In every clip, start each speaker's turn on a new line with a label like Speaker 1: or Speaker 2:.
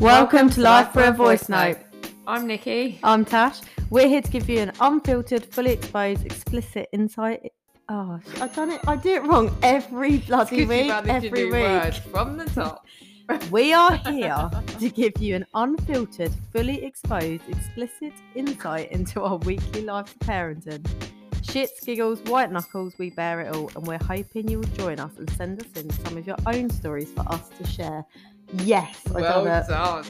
Speaker 1: Welcome to Life Through a Voice Note.
Speaker 2: I'm Nikki.
Speaker 1: I'm Tash. We're here to give you an unfiltered, fully exposed, explicit insight. Oh, I've done it. I do it wrong every bloody week.
Speaker 2: you've added your
Speaker 1: Every week.
Speaker 2: word from the top.
Speaker 1: We are here to give you an unfiltered, fully exposed, explicit insight into our weekly life of parenting. Shits, giggles, white knuckles, we bear it all, and we're hoping you will join us and send us in some of your own stories for us to share. Yes, I
Speaker 2: well
Speaker 1: done.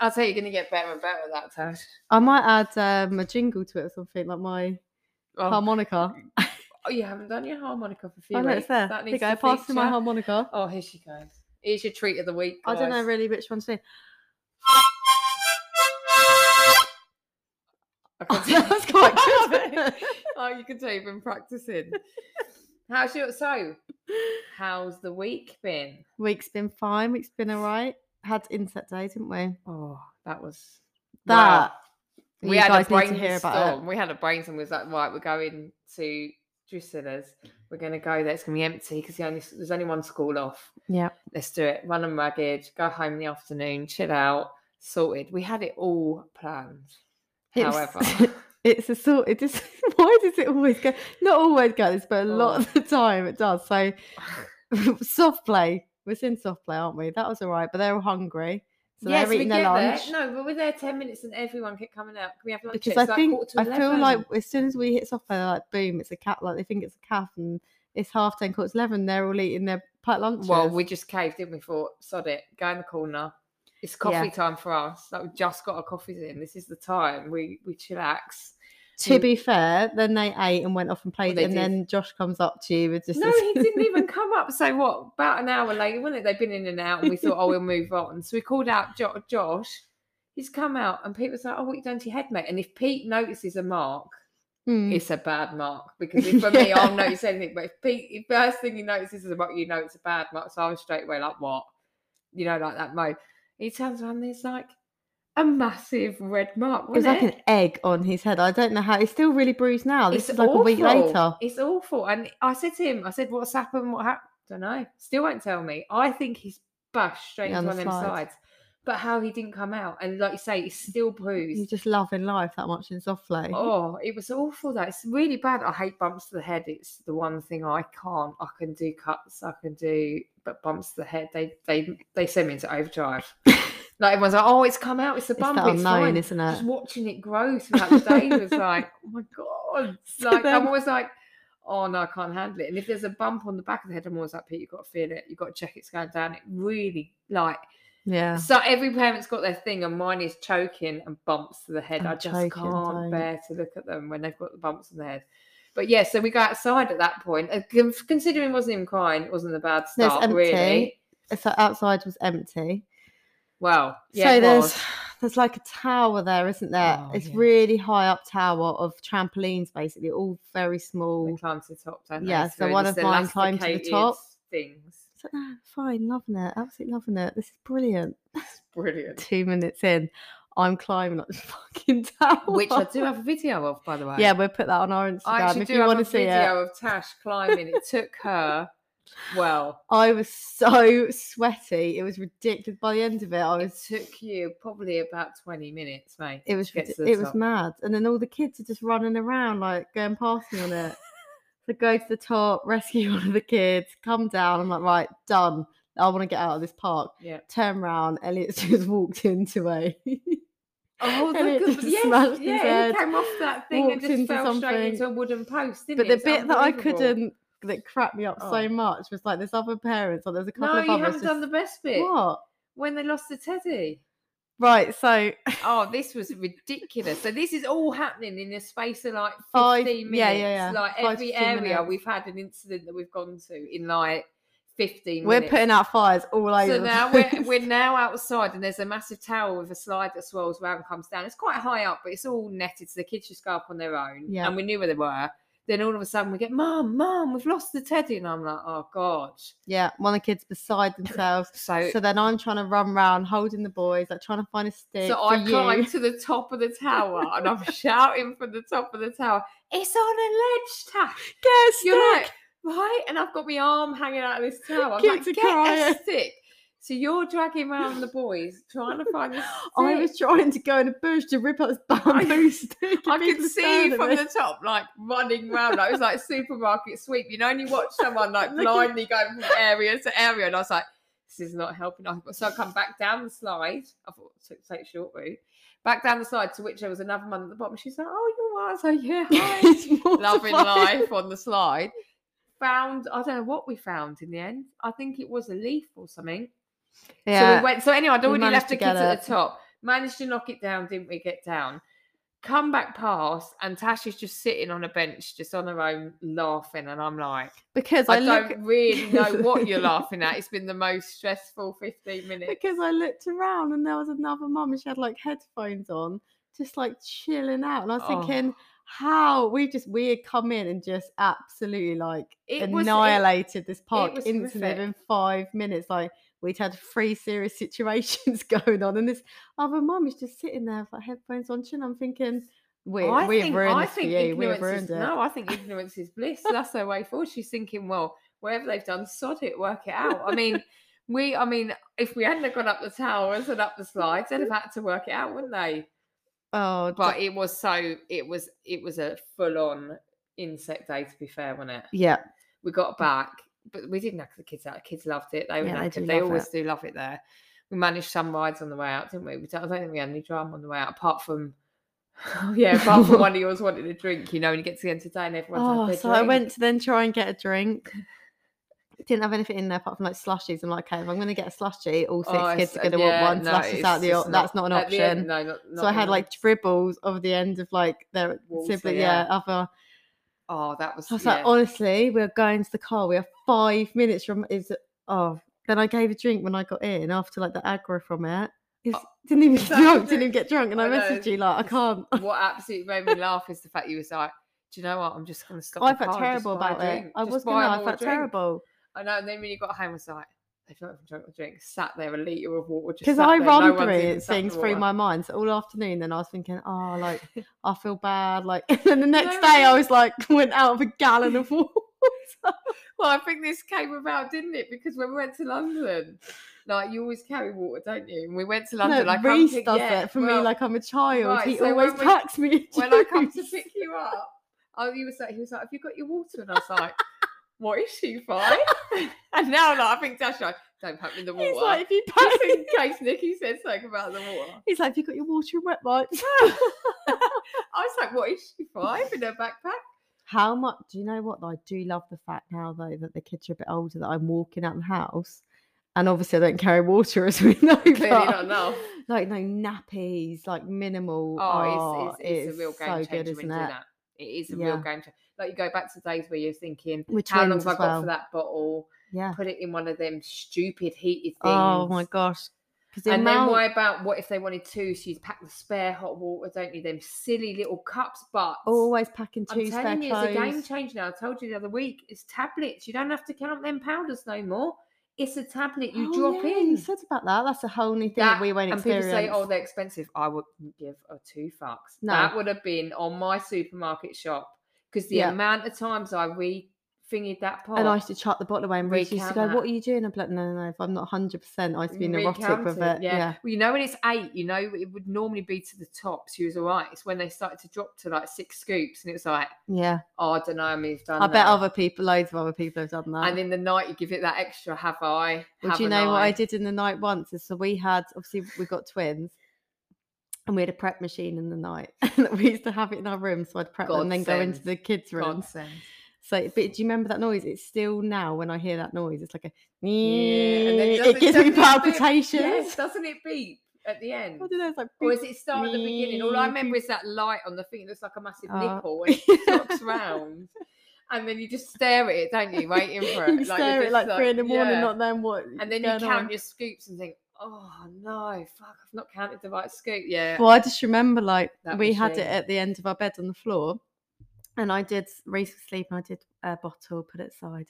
Speaker 2: I'll tell you, you're going to get better and better at that, Tash.
Speaker 1: I might add um, a jingle to it or something like my
Speaker 2: Oh,
Speaker 1: harmonica.
Speaker 2: oh, you haven't done your harmonica for a few
Speaker 1: Oh
Speaker 2: weeks.
Speaker 1: there.
Speaker 2: That needs
Speaker 1: go.
Speaker 2: to
Speaker 1: Pass me my harmonica.
Speaker 2: Oh, here she goes. Here's your treat of the week.
Speaker 1: I don't know really which one to do.
Speaker 2: I can
Speaker 1: that was quite good.
Speaker 2: oh, you can tell you've been practicing. How's your so? How's the week been?
Speaker 1: Week's been fine. Week's been alright. Had inset day, didn't we?
Speaker 2: Oh, that was
Speaker 1: That
Speaker 2: we
Speaker 1: you
Speaker 2: had a
Speaker 1: need to hear about it.
Speaker 2: brainstorm. We had a brainstorm. We was like, right, we're going to Drusilla's. We're going to go there. It's going to be empty because the only, there's only one school off.
Speaker 1: Yeah.
Speaker 2: Let's do it. Run and ragged. Go home in the afternoon. Chill out. Sorted. We had it all planned. However,
Speaker 1: It's a sort. It just. Why does it always go? Not always go this, but a lot
Speaker 2: Oh.
Speaker 1: of the time it does. So soft play. We're in soft play, aren't we? That was alright, but they're all hungry, so
Speaker 2: yes,
Speaker 1: they're
Speaker 2: we
Speaker 1: eating
Speaker 2: get
Speaker 1: their lunch.
Speaker 2: there. No, but we're there ten minutes and everyone kept coming out. Can we have lunch?
Speaker 1: because I think
Speaker 2: to
Speaker 1: I feel like as soon as we hit soft play, they're like boom, it's a cat. Like they think it's a calf, and it's half ten, quarter eleven. They're all eating their lunches.
Speaker 2: Well, we just caved, didn't we? Thought, sod it, go in the corner. It's coffee
Speaker 1: Yeah.
Speaker 2: time for us. Like we've just got our coffees in. This is the time we we chillax.
Speaker 1: to
Speaker 2: we-
Speaker 1: be fair, then they ate and went off and played,
Speaker 2: they
Speaker 1: and
Speaker 2: did.
Speaker 1: then Josh comes up to you with just
Speaker 2: No,
Speaker 1: this-
Speaker 2: he didn't even come up. So what? About an hour later, wasn't it? They've been in and out, and we thought, oh, we'll move on. So we called out jo- Josh. He's come out, and Pete was like, "Oh, what you done to your head, mate?" And if Pete notices a mark,
Speaker 1: Mm.
Speaker 2: it's a bad mark because if for me, I'll
Speaker 1: Yeah.
Speaker 2: notice anything. But if Pete, if first thing he notices is a mark, you know it's a bad mark. So I was straight away like, "What?" You know, like that mode. He turns around, and there's like a massive red mark.
Speaker 1: It was like an egg on his head. I don't know how. It's still really bruised now. This
Speaker 2: It's
Speaker 1: is like a week later.
Speaker 2: It's awful. And I said to him, I said, What's happened? What happened? I don't know. Still won't tell me. I think he's bashed straight
Speaker 1: Yeah,
Speaker 2: into
Speaker 1: on
Speaker 2: one of them sides. But how he didn't come out. And like you say, it's still bruised.
Speaker 1: He's
Speaker 2: bruised.
Speaker 1: just loving life that much in soft play.
Speaker 2: Oh, it was awful though. It's really bad. I hate bumps to the head. It's the one thing I can't. I can do cuts, I can do but bumps the head, they they they send me into overdrive. like everyone's like, Oh, it's come out, it's a bump,
Speaker 1: that
Speaker 2: it's
Speaker 1: unknown,
Speaker 2: fine
Speaker 1: isn't it?
Speaker 2: just watching it grow throughout the day was like, oh my god!
Speaker 1: So
Speaker 2: Like
Speaker 1: then-
Speaker 2: I'm always like, oh no, I can't handle it. And if there's a bump on the back of the head, I'm always like, Pete, you've got to feel it. You've got to check it's going down. It really like
Speaker 1: Yeah.
Speaker 2: so. Every parent's got their thing, and mine is choking and bumps to the head.
Speaker 1: Oh,
Speaker 2: I just
Speaker 1: choking,
Speaker 2: can't
Speaker 1: don't.
Speaker 2: bear to look at them when they've got the bumps on their head. But yeah, so we go outside at that point. Uh, Considering it wasn't even crying, it wasn't a bad
Speaker 1: No, it's
Speaker 2: start, really.
Speaker 1: empty. So outside was empty.
Speaker 2: Well, yeah,
Speaker 1: so there's
Speaker 2: was.
Speaker 1: there's like a tower there, isn't there?
Speaker 2: Oh,
Speaker 1: it's
Speaker 2: yeah.
Speaker 1: really high up tower of trampolines, basically, all very small.
Speaker 2: They climb to the top, don't they?
Speaker 1: Yeah, so
Speaker 2: through
Speaker 1: one of mine climbed to the top.
Speaker 2: Things.
Speaker 1: So, no, fine, loving it, absolutely loving it. This is brilliant.
Speaker 2: Brilliant.
Speaker 1: Two minutes in, I'm climbing up this fucking tower.
Speaker 2: Which I do have a video of, by the way.
Speaker 1: Yeah, we'll put that on our Instagram
Speaker 2: I actually
Speaker 1: if
Speaker 2: do
Speaker 1: you
Speaker 2: have
Speaker 1: want
Speaker 2: a
Speaker 1: to see it.
Speaker 2: video of Tash climbing. It took her, well,
Speaker 1: I was so sweaty. It was ridiculous. By the end of it, I
Speaker 2: it took you probably about 20 minutes, mate.
Speaker 1: It was
Speaker 2: to get to the
Speaker 1: it was mad, and then all the kids are just running around like going past me on it. so go to the top, rescue one of the kids, come down. I'm like, right, done. I want to get out of this park.
Speaker 2: Yeah.
Speaker 1: Turn around. Elliot's just walked into a.
Speaker 2: Oh,
Speaker 1: and it
Speaker 2: good,
Speaker 1: just
Speaker 2: yes,
Speaker 1: smashed his
Speaker 2: yeah,
Speaker 1: head,
Speaker 2: he came off that thing and just
Speaker 1: into
Speaker 2: fell straight into a wooden post, didn't
Speaker 1: but
Speaker 2: he?
Speaker 1: the bit that I couldn't, that cracked me up
Speaker 2: Oh.
Speaker 1: so much was like there's other parents, or there's a couple
Speaker 2: No,
Speaker 1: of
Speaker 2: you haven't done the best bit.
Speaker 1: What?
Speaker 2: When they lost the teddy.
Speaker 1: Right, so
Speaker 2: Oh, this was ridiculous. So this is all happening in the space of like 15 minutes.
Speaker 1: yeah, yeah, yeah.
Speaker 2: Like
Speaker 1: Five
Speaker 2: every
Speaker 1: 15
Speaker 2: area
Speaker 1: minutes.
Speaker 2: we've had an incident that we've gone to in like 15
Speaker 1: we're
Speaker 2: minutes.
Speaker 1: putting out fires all over.
Speaker 2: so now we're, we're now outside and there's a massive tower with a slide that swirls around and comes down. It's quite high up, but it's all netted so the kids just go up on their own.
Speaker 1: Yeah.
Speaker 2: And we knew where they were. Then all of a sudden we get, Mum, Mum, we've lost the teddy. And I'm like, oh God.
Speaker 1: yeah, one of the kids beside themselves.
Speaker 2: So,
Speaker 1: So then I'm trying to run round holding the boys, like trying to find a stick.
Speaker 2: so I
Speaker 1: you.
Speaker 2: climbed to the top of the tower and I'm shouting from the top of the tower, it's on a ledge, Tash.
Speaker 1: Get a
Speaker 2: You're
Speaker 1: stick.
Speaker 2: like, right? And I've got my arm hanging out of this towel. I'm
Speaker 1: Kids
Speaker 2: like,
Speaker 1: are
Speaker 2: get
Speaker 1: crying.
Speaker 2: a stick. So you're dragging around the boys, trying to find this.
Speaker 1: I was trying to go in a bush to rip up this bamboo stick.
Speaker 2: I could see you from
Speaker 1: at
Speaker 2: the top, like running round. Like, it was like supermarket sweep. You know, and you watch someone like blindly going from area to area, and I was like, "This is not helping." So I come back down the slide. I thought take take a short route. Back down the slide, to which there was another man at the bottom. She's like, "Oh, you're right." I was like, "Yeah, hi." Loving life on the slide. Found I don't know what we found in the end. I think it was a leaf or something.
Speaker 1: Yeah.
Speaker 2: So we went. So anyway, I'd already left
Speaker 1: to
Speaker 2: the kids at the top. Managed to knock it down, didn't we? Get down. Come back past, and Tasha's just sitting on a bench, just on her own, laughing. And I'm like,
Speaker 1: because
Speaker 2: I,
Speaker 1: I, look,
Speaker 2: don't really know what you're laughing at. It's been the most stressful 15 minutes.
Speaker 1: because I looked around and there was another mum and she had like headphones on, just like chilling out. And I was
Speaker 2: Oh.
Speaker 1: thinking, how we just we had come in and just absolutely like
Speaker 2: It was- it-
Speaker 1: annihilated this park
Speaker 2: was
Speaker 1: instantly
Speaker 2: horrific.
Speaker 1: five minutes. Like we'd had three serious situations going on, and this other mum is just sitting there with like headphones on, chin. I'm thinking, we
Speaker 2: I
Speaker 1: we've
Speaker 2: think,
Speaker 1: ruined
Speaker 2: I
Speaker 1: this for you. We've
Speaker 2: ignorance
Speaker 1: ruined
Speaker 2: is,
Speaker 1: it.
Speaker 2: No, I think ignorance is bliss. That's their way forward. She's thinking, well, whatever they've done, sod it, work it out. I mean, we, I mean, if we hadn't have gone up the towers and up the slides, they'd have had to work it out, wouldn't they?
Speaker 1: Oh,
Speaker 2: But it was so, it was, it was a full on inset day, to be fair, wasn't it?
Speaker 1: yeah,
Speaker 2: We got back, but we didn't have the kids out. The kids loved it. They were
Speaker 1: Yeah, they
Speaker 2: They, always
Speaker 1: it.
Speaker 2: do love it there. We managed some rides on the way out, didn't we? we don't, I don't think we had any drama on the way out, apart from, Oh yeah, apart from one of yours wanting a drink, you know, and you get to the end of the day and everyone's
Speaker 1: Oh, so I went to then try and get a drink. Didn't have anything in there apart from like slushies. I'm like, okay, if I'm going to get a slushie, all six
Speaker 2: Oh,
Speaker 1: kids are going uh, to
Speaker 2: yeah,
Speaker 1: want one.
Speaker 2: no,
Speaker 1: Slushies out the. op- That's not an option.
Speaker 2: end, no, not,
Speaker 1: so I had like dribbles over the end of like their
Speaker 2: Water,
Speaker 1: sibling. Yeah,
Speaker 2: yeah.
Speaker 1: other.
Speaker 2: oh, that was.
Speaker 1: I was
Speaker 2: yeah.
Speaker 1: like, honestly, we're going to the car. We are five minutes from. Is oh. Then I gave a drink when I got in after like the aggro from it. Was- oh, didn't even get drunk. Didn't even get drunk. And I,
Speaker 2: I know,
Speaker 1: messaged you like, I can't.
Speaker 2: what absolutely made me laugh is the fact you was like, do you know what? I'm just going to stop.
Speaker 1: I felt
Speaker 2: car and just
Speaker 1: terrible about it. I
Speaker 2: Just
Speaker 1: was gonna. I felt
Speaker 2: drink."
Speaker 1: terrible.
Speaker 2: I know. And then when you got home, I was like, they've not even drunk the drink. Sat there, a litre of water.
Speaker 1: because I
Speaker 2: there,
Speaker 1: run
Speaker 2: no
Speaker 1: through things through my mind. So all afternoon, then I was thinking, oh, like I feel bad. Like, and then the next
Speaker 2: No,
Speaker 1: day, I was like, went out of a gallon of water.
Speaker 2: Well, I think this came about, didn't it? Because when we went to London, like you always carry water, don't you? And we went to London.
Speaker 1: no,
Speaker 2: I come
Speaker 1: Reese
Speaker 2: to-
Speaker 1: does
Speaker 2: yeah,
Speaker 1: it for me like I'm a child.
Speaker 2: right,
Speaker 1: he
Speaker 2: so
Speaker 1: always
Speaker 2: when we-
Speaker 1: packs me.
Speaker 2: when I come to pick you up, oh, he was like, he was like, "Have you got your water?" And I was like, "What is she five? and now, like, I think Dash like, don't pack me in the water.
Speaker 1: He's like, if you
Speaker 2: just in case Nikki said something about the water.
Speaker 1: He's like, have you got your water and wet wipes?
Speaker 2: I was like, "What is she five in her backpack?"
Speaker 1: How much do you know what though? I do love the fact now though that the kids are a bit older that I'm walking out the house. And obviously I don't carry water as we know.
Speaker 2: Clearly not enough.
Speaker 1: Like no nappies, like minimal.
Speaker 2: Oh, it's, it's, oh, it's, a real
Speaker 1: so
Speaker 2: game
Speaker 1: good,
Speaker 2: changer
Speaker 1: isn't
Speaker 2: you do
Speaker 1: it?
Speaker 2: that. It is a
Speaker 1: Yeah.
Speaker 2: real game changer. Like you go back to days where you're thinking,
Speaker 1: With
Speaker 2: how long have I got
Speaker 1: well.
Speaker 2: for that bottle?
Speaker 1: Yeah.
Speaker 2: Put it in one of them stupid heated things.
Speaker 1: Oh my gosh.
Speaker 2: And then what about what if they wanted two? So you'd pack the spare hot water, don't you? Them silly little cups, but
Speaker 1: always packing two
Speaker 2: I'm telling you, it's a game
Speaker 1: clothes.
Speaker 2: changer. now. I told you the other week, it's tablets. You don't have to count them powders no more. It's a tablet you
Speaker 1: Oh,
Speaker 2: drop
Speaker 1: yeah,
Speaker 2: in.
Speaker 1: You said about that. That's a whole new thing that,
Speaker 2: That-
Speaker 1: we won't
Speaker 2: and
Speaker 1: experience.
Speaker 2: people say, "Oh, they're expensive." I wouldn't give a two fucks.
Speaker 1: No.
Speaker 2: That would have been on my supermarket shop because the
Speaker 1: Yeah.
Speaker 2: amount of times I re fingered that pot.
Speaker 1: and I used to chuck the bottle away and Reece used to go,
Speaker 2: that.
Speaker 1: What are you doing? I'm like, No, no, no. If I'm not 100%, I used to be neurotic
Speaker 2: recount
Speaker 1: with it. Yeah.
Speaker 2: Well, you know when it's eight, you know it would normally be to the top. So you was all right. It's when they started to drop to like six scoops, and it was like,
Speaker 1: Yeah.
Speaker 2: oh, I don't know, I you've done
Speaker 1: I bet other people, loads of other people have done that.
Speaker 2: And in the night, you give it that extra. Have I?
Speaker 1: Well, do you know what I did in the night once? Is so we had obviously we got twins, and we had a prep machine in the night. We used to have it in our room, so I'd prep them and then go into the kids' room. So, but do you remember that noise? It's still now when I hear that noise, it's like a
Speaker 2: Yeah,
Speaker 1: it gives me
Speaker 2: doesn't it
Speaker 1: palpitations.
Speaker 2: Yes, doesn't it beep at the end?
Speaker 1: I don't know. It's like
Speaker 2: Or is it start at the beginning? All I remember is that light on the thing. It looks like a massive uh.
Speaker 1: Oh.
Speaker 2: nipple and it flips round. And then you just stare at it, don't you? Waiting for it.
Speaker 1: you
Speaker 2: you're
Speaker 1: stare at
Speaker 2: just
Speaker 1: like three in the morning,
Speaker 2: yeah.
Speaker 1: not knowing what.
Speaker 2: And then you count
Speaker 1: on.
Speaker 2: your scoops and think, oh no, fuck, I've not counted the right scoop. Yeah.
Speaker 1: Well, I just remember like
Speaker 2: That
Speaker 1: we had it
Speaker 2: machine.
Speaker 1: at the end of our bed on the floor, and I did Reese sleep sleeping. I did a bottle, put it aside,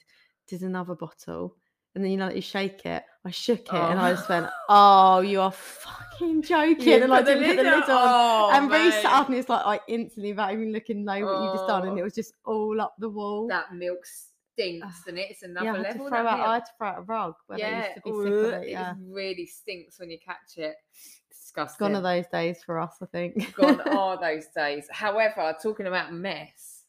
Speaker 1: did another bottle, and then you know that you shake it. I shook it, and I just went, "Oh, oh you are fucking joking!"
Speaker 2: You
Speaker 1: and I didn't put the
Speaker 2: lid on. Oh,
Speaker 1: and Reese sat
Speaker 2: mate.
Speaker 1: up, and it's like I instantly, without even looking, know what you just done, and
Speaker 2: Oh.
Speaker 1: it was just all up the wall.
Speaker 2: that milk stinks, ah, and it's another
Speaker 1: yeah, I
Speaker 2: level.
Speaker 1: to throw out. I had to throw out a rug I
Speaker 2: yeah,
Speaker 1: used to be sick of it. Yeah,
Speaker 2: really stinks when you catch it. Disgusting.
Speaker 1: gone are those days for us. I think.
Speaker 2: Gone are those days. However, talking about mess,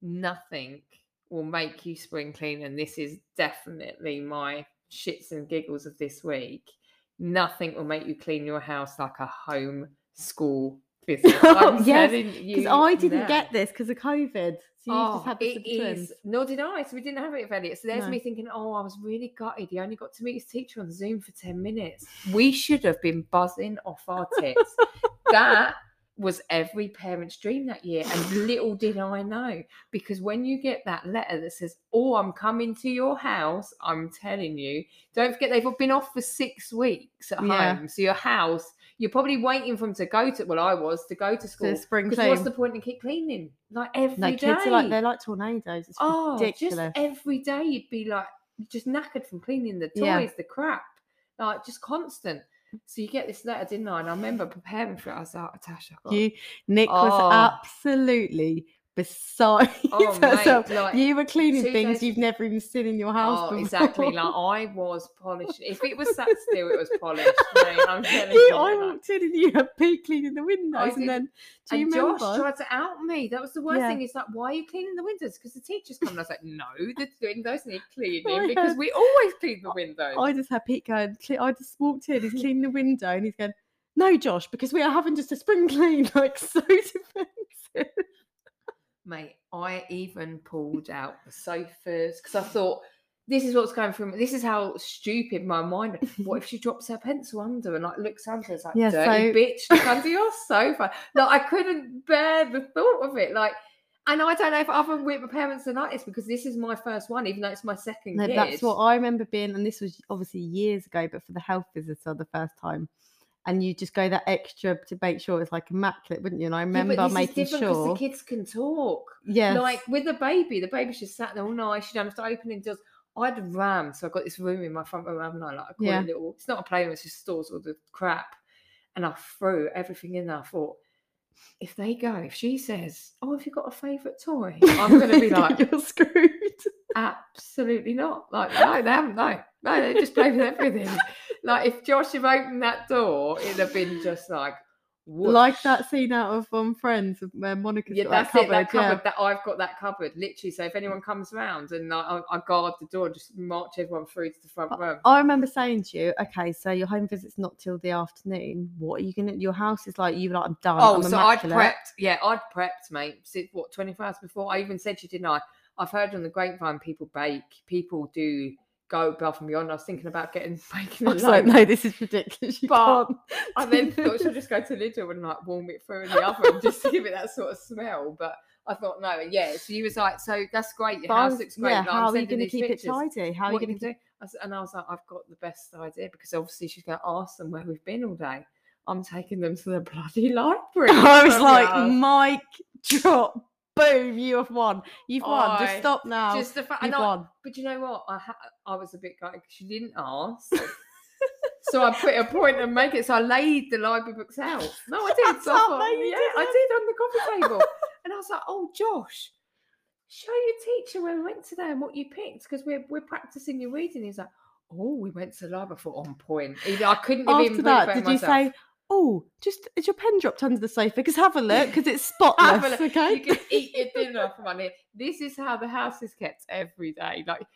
Speaker 2: nothing will make you spring clean, and this is definitely my shits and giggles of this week. Nothing will make you clean your house like a home school I'm
Speaker 1: Yes, Because I didn't
Speaker 2: now.
Speaker 1: get this because of COVID. So you
Speaker 2: Oh,
Speaker 1: just had this
Speaker 2: it
Speaker 1: the
Speaker 2: Nor did I. So we didn't have it Elliot. So there's
Speaker 1: No.
Speaker 2: me thinking, oh, I was really gutted. He only got to meet his teacher on Zoom for 10 minutes. We should have been buzzing off our tits. that was every parent's dream that year. And little did I know. Because when you get that letter that says, oh, I'm coming to your house, I'm telling you, don't forget they've been off for six weeks at
Speaker 1: Yeah.
Speaker 2: home. So your house, you're probably waiting for them to go to, well, I was, to go to school.
Speaker 1: The spring
Speaker 2: Because
Speaker 1: clean.
Speaker 2: what's the point in keep cleaning? Like every day.
Speaker 1: no, kids are like they're like tornadoes. It's
Speaker 2: oh,
Speaker 1: ridiculous.
Speaker 2: just every day you'd be like just knackered from cleaning the toys,
Speaker 1: Yeah.
Speaker 2: the crap, like just constant. So you get this letter, didn't I? And I remember preparing for it. I was like, oh, Tasha, God.
Speaker 1: you, Nick
Speaker 2: Oh.
Speaker 1: was absolutely beside
Speaker 2: oh,
Speaker 1: herself.
Speaker 2: like,
Speaker 1: you were cleaning things
Speaker 2: days-
Speaker 1: you've never even seen in your house
Speaker 2: Oh, exactly. Like I was polished. If it was sat still, it was polished. I'm telling
Speaker 1: you,
Speaker 2: you.
Speaker 1: I walked in and you had Pete cleaning the windows, and then do you
Speaker 2: and
Speaker 1: remember?
Speaker 2: Josh tried to out me. That was the worst
Speaker 1: Yeah.
Speaker 2: thing. He's like, "Why are you cleaning the windows?" Because the teacher's coming. I was like, "No, the windows need cleaning because we always clean the windows."
Speaker 1: I just had Pete going. I just walked in. He's cleaning the window, and he's going, "No, Josh, because we are having just a spring clean. Like so defensive."
Speaker 2: Mate, I even pulled out the sofas because I thought this is what's going through. This is how stupid my mind. What if she drops her pencil under and like looks under? It's like
Speaker 1: Yeah,
Speaker 2: dirty
Speaker 1: so-
Speaker 2: bitch, look under your sofa. Like I couldn't bear the thought of it. Like, and I don't know if other with my parents are like this because this is my first one, even though it's my second.
Speaker 1: No,
Speaker 2: kid.
Speaker 1: that's what I remember being, and this was obviously years ago, but for the health visitor the first time. And you just go that extra to make sure it's like immaculate, wouldn't you? And I
Speaker 2: Yeah,
Speaker 1: remember
Speaker 2: but this
Speaker 1: making
Speaker 2: is different 'cause
Speaker 1: sure.
Speaker 2: the kids can talk.
Speaker 1: Yeah,
Speaker 2: Like with the baby, the baby just sat there all night. She don't have to open it. Does I had ram, so I got this room in my front room, haven't I? Like I call
Speaker 1: Yeah.
Speaker 2: it little. It's not a playroom; it's just stores all the crap. And I threw everything in there. I thought, if they go, if she says, "Oh, have you got a favourite toy?" I'm going to be like,
Speaker 1: you're screwed.
Speaker 2: Absolutely not. Like, no, they haven't. No, no, they just play with everything. like if Josh had opened that door, it'd have been just like.
Speaker 1: like that scene out of um, Friends where Monica's
Speaker 2: Yeah,
Speaker 1: got
Speaker 2: that's
Speaker 1: that
Speaker 2: it. That
Speaker 1: cupboard, yeah.
Speaker 2: cupboard that I've got that cupboard literally. So if anyone comes around and I, I, I guard the door, just march everyone through to the front
Speaker 1: But
Speaker 2: room.
Speaker 1: I remember saying to you, okay, so your home visit's not till the afternoon. What are you gonna? Your house is like you like I'm done.
Speaker 2: Oh,
Speaker 1: I'm
Speaker 2: so I'd prepped. Yeah, I'd prepped, mate. What twenty four hours before? I even said to you, didn't I? I've heard on the grapevine people bake. People do go above and beyond. I was thinking about getting baking.
Speaker 1: I was like, no, this is ridiculous. You
Speaker 2: But
Speaker 1: can't.
Speaker 2: I then thought should I just go to Lidl and like warm it through in the oven just to give it that sort of smell. But I thought no, yeah. So you was like, so that's great. Your
Speaker 1: But
Speaker 2: house looks great.
Speaker 1: yeah,
Speaker 2: like, I'm
Speaker 1: how are you going to keep
Speaker 2: pictures.
Speaker 1: it tidy? How are you going to
Speaker 2: do? I s- and I was like, I've got the best idea because obviously she's going to ask them where we've been all day. I'm taking them to the bloody library.
Speaker 1: I was like, Mike, drop, boom, you have won. You've won. Just stop now.
Speaker 2: just the fact.
Speaker 1: You've
Speaker 2: I-
Speaker 1: won.
Speaker 2: But you know what? I ha- I was a bit gutted because she didn't ask. so I put a point and make it. So I laid the library books out. No, I did. So I
Speaker 1: up,
Speaker 2: thought,
Speaker 1: no,
Speaker 2: yeah, I
Speaker 1: didn't.
Speaker 2: did on the coffee table. and I was like, oh, Josh, show your teacher where we went today and what you picked because we're we're practicing your reading. He's like, oh, we went to the library. for on point. I couldn't
Speaker 1: After that, did you say, oh, just is your pen dropped under the sofa? Because have a look, because it's spotless.
Speaker 2: Have a look.
Speaker 1: Okay.
Speaker 2: You can eat your dinner from money. This is how the house is kept every day. Like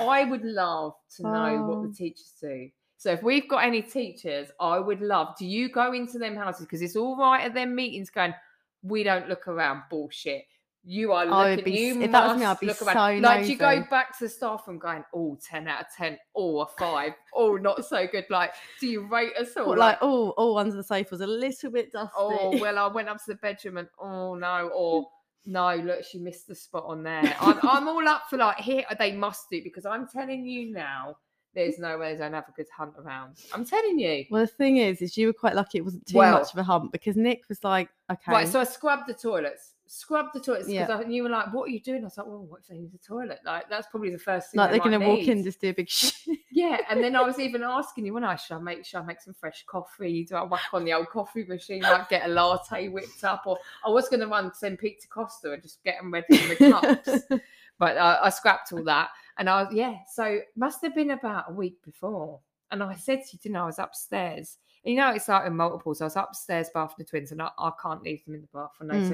Speaker 2: I would love to know what
Speaker 1: Oh.
Speaker 2: the teachers do. So if we've got any teachers, I would love. Do you go into them houses because it's all right at them meetings going? We don't look around bullshit. You are looking.
Speaker 1: be
Speaker 2: you
Speaker 1: if that was me, I'd be
Speaker 2: look around.
Speaker 1: so
Speaker 2: like do you go back to the staff and going, oh, 10 out of 10, oh, a five, oh, not so good. Like, do you rate us all?
Speaker 1: Or like, oh, oh, under the sofa was a little bit dusty.
Speaker 2: oh well i went up to the bedroom and oh no or no look she missed the spot on there I'm, I'm all up for like here they must do because i'm telling you now there's no way they don't have a good hunt around i'm telling you
Speaker 1: Well, the thing is, is you were quite lucky it wasn't too
Speaker 2: Well-
Speaker 1: much of a hunt because Nick was like, okay,
Speaker 2: right so i scrubbed the toilets scrubbed the toilets because
Speaker 1: Yeah.
Speaker 2: you were like what are you doing i was like well what if they need a toilet like that's probably the first thing
Speaker 1: like
Speaker 2: they
Speaker 1: they're going to walk in, just do a big shit.
Speaker 2: Yeah, and then I was even asking you when I should I make should I make some fresh coffee? Do I whack on the old coffee machine, like get a latte whipped up, or I was going to run send Pete to Costa and just get them ready in the cups. but I, I scrapped all that. And I was, yeah, so must have been about a week before. And I said to you, didn't I? I was upstairs. And you know, it's like in multiples. I was upstairs bathing the twins and I, I can't leave them in the bath. And, they
Speaker 1: Mm.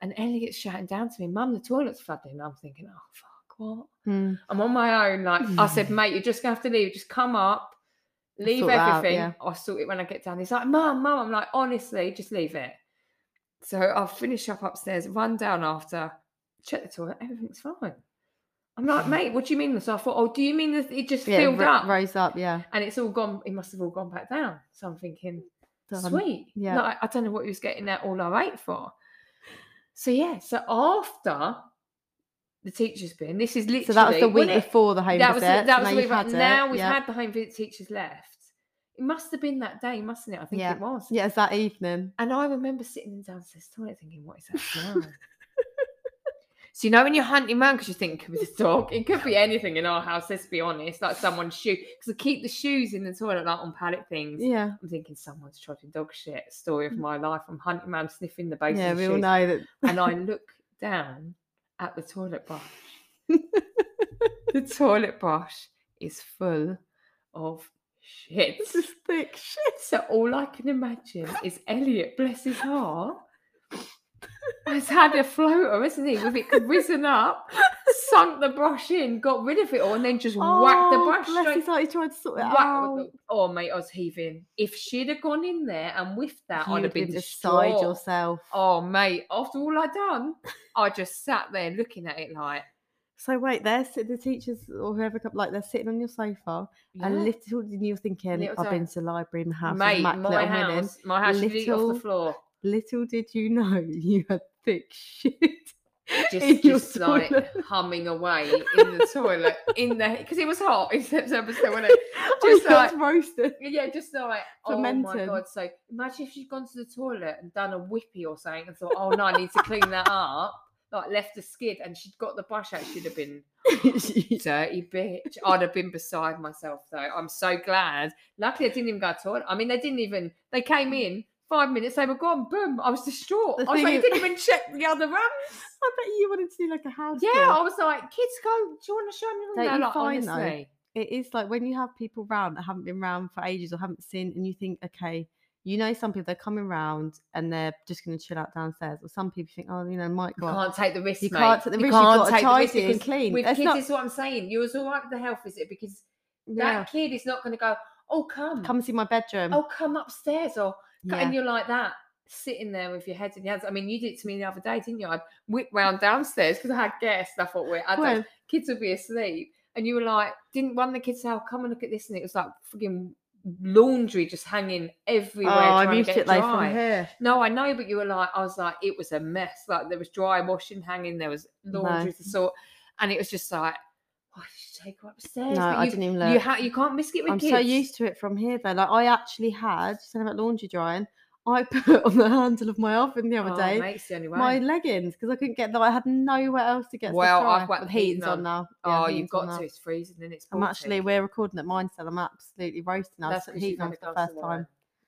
Speaker 2: And Elliot's shouting down to me, Mum, the toilet's flooding. I'm thinking, oh, fuck, what?
Speaker 1: Mm.
Speaker 2: I'm on my own. Like I said,
Speaker 1: Mm.
Speaker 2: mate, you're just gonna have to leave. Just come up, leave
Speaker 1: sort it out,
Speaker 2: everything.
Speaker 1: yeah.
Speaker 2: I'll sort it when I get down. He's like, Mum, Mum. I'm like, honestly, just leave it. So I'll finish up upstairs, run down after, check the toilet, everything's fine. I'm like, mate, what do you mean? So I thought, oh, do you mean that it just
Speaker 1: Yeah,
Speaker 2: filled
Speaker 1: ro-
Speaker 2: up?
Speaker 1: rose up. Yeah.
Speaker 2: And it's all gone, it must have all gone back down. So I'm thinking,
Speaker 1: Done.
Speaker 2: sweet.
Speaker 1: Yeah.
Speaker 2: Like, I don't know what he was getting that all I ate for. So yeah, so after the teacher's been, this is literally
Speaker 1: So that was the week before the home
Speaker 2: that was
Speaker 1: visit.
Speaker 2: the, that was
Speaker 1: now
Speaker 2: the week
Speaker 1: had it,
Speaker 2: Now we've
Speaker 1: yeah.
Speaker 2: had the home visit teachers left. It must have been that day, mustn't it? I think
Speaker 1: Yeah.
Speaker 2: it was.
Speaker 1: Yeah, it's that evening.
Speaker 2: And I remember sitting in downstairs toilet thinking, what is that smell? so you know when you're hunting around because you think it could be the dog, it could be anything in our house. Let's be honest, like someone's shoe because I keep the shoes in the toilet like on pallet things.
Speaker 1: Yeah.
Speaker 2: I'm thinking someone's trotting dog shit. Story of my life. I'm hunting around sniffing the base.
Speaker 1: Mm. Yeah, we all
Speaker 2: shoes
Speaker 1: know that.
Speaker 2: and I look down at the toilet brush. the toilet brush is full of shit.
Speaker 1: This is thick shit.
Speaker 2: So all I can imagine is Elliot, bless his heart, has had a floater, hasn't he? With it risen up, sunk the brush in, got rid of it all, and then just oh, whacked the
Speaker 1: Oh,
Speaker 2: brush
Speaker 1: Bless his heart, he tried to sort it out.
Speaker 2: Oh mate, I was heaving. If she'd have gone in there and whiffed that, I'd
Speaker 1: You'd
Speaker 2: have been
Speaker 1: beside
Speaker 2: distraught.
Speaker 1: yourself.
Speaker 2: Oh mate, after all I'd done, I just sat there looking at it like,
Speaker 1: So wait, they're the teachers or whoever, come- like they're sitting on your sofa, and
Speaker 2: yeah.
Speaker 1: little and you're thinking,
Speaker 2: Little
Speaker 1: I've been to the library in the house,
Speaker 2: mate, my
Speaker 1: little
Speaker 2: house, my house, eat off
Speaker 1: little
Speaker 2: the floor.
Speaker 1: Little did you know you had thick shit.
Speaker 2: just, just like humming away in the toilet in the because it was hot in September still wasn't it?
Speaker 1: Oh,
Speaker 2: Just
Speaker 1: yeah,
Speaker 2: like-
Speaker 1: roasted.
Speaker 2: Yeah, just like oh my god. So imagine if she'd gone to the toilet and done a whippy or something and thought, oh no, I need to clean that up. Like left a skid and she'd got the brush out, she'd have been dirty bitch. I'd have been beside myself though. I'm so glad. Luckily I didn't even go to toilet. I mean they didn't even they came mm. in five minutes, they were gone, boom. I was distraught.
Speaker 1: The
Speaker 2: I was like, you
Speaker 1: is-
Speaker 2: didn't even check the other rooms.
Speaker 1: I bet you wanted to do like a house
Speaker 2: Yeah,
Speaker 1: tour.
Speaker 2: I was like, kids go, do you want to show me?
Speaker 1: Don't
Speaker 2: No,
Speaker 1: you
Speaker 2: like,
Speaker 1: find, though,
Speaker 2: honestly.
Speaker 1: it is like when you have people round that haven't been round for ages or haven't seen, and you think, okay, you know, some people they're coming round and they're just going to chill out downstairs, or some people think, oh, you know, might go.
Speaker 2: can't take the risk,
Speaker 1: You
Speaker 2: mate.
Speaker 1: can't take the risk, you've
Speaker 2: can't
Speaker 1: gotta
Speaker 2: take the risk
Speaker 1: and
Speaker 2: because
Speaker 1: clean.
Speaker 2: With
Speaker 1: That's
Speaker 2: kids,
Speaker 1: not-
Speaker 2: is what I'm saying. You was all right with the health visit because
Speaker 1: Yeah,
Speaker 2: that kid is not going to go, oh, come.
Speaker 1: come see my bedroom.
Speaker 2: Oh, come upstairs. Or,
Speaker 1: yeah.
Speaker 2: And you're like that, sitting there with your head in your hands. I mean, you did it to me the other day, didn't you? I whipped round downstairs because I had guests. I thought, wait, I don't,
Speaker 1: Well,
Speaker 2: kids would be asleep. And you were like, didn't one of the kids say, oh, come and look at this? And it was like freaking laundry just hanging everywhere.
Speaker 1: oh,
Speaker 2: everywhere.
Speaker 1: I'm
Speaker 2: trying
Speaker 1: used
Speaker 2: to
Speaker 1: to
Speaker 2: get
Speaker 1: it like from here.
Speaker 2: No, I know, but you were like, I was like, it was a mess. Like there was dry washing hanging, there was laundry to sort, and it was just like, did you take her upstairs?
Speaker 1: No,
Speaker 2: But
Speaker 1: I didn't even
Speaker 2: You ha- you can't risk it with
Speaker 1: I'm
Speaker 2: kids.
Speaker 1: so used to it from here though. Like I actually had, saying about laundry drying, I put on the handle of my oven the other
Speaker 2: oh,
Speaker 1: day
Speaker 2: mate, it's the only way.
Speaker 1: my leggings because I couldn't get that. I had nowhere else to get
Speaker 2: Well, I've got
Speaker 1: The
Speaker 2: the heating
Speaker 1: heating's on now. Yeah,
Speaker 2: oh, you've got
Speaker 1: now.
Speaker 2: to. It's freezing and it's.
Speaker 1: I'm actually we're recording at mine still. I'm absolutely roasting now.
Speaker 2: That's
Speaker 1: That's
Speaker 2: because
Speaker 1: heating on for the first time.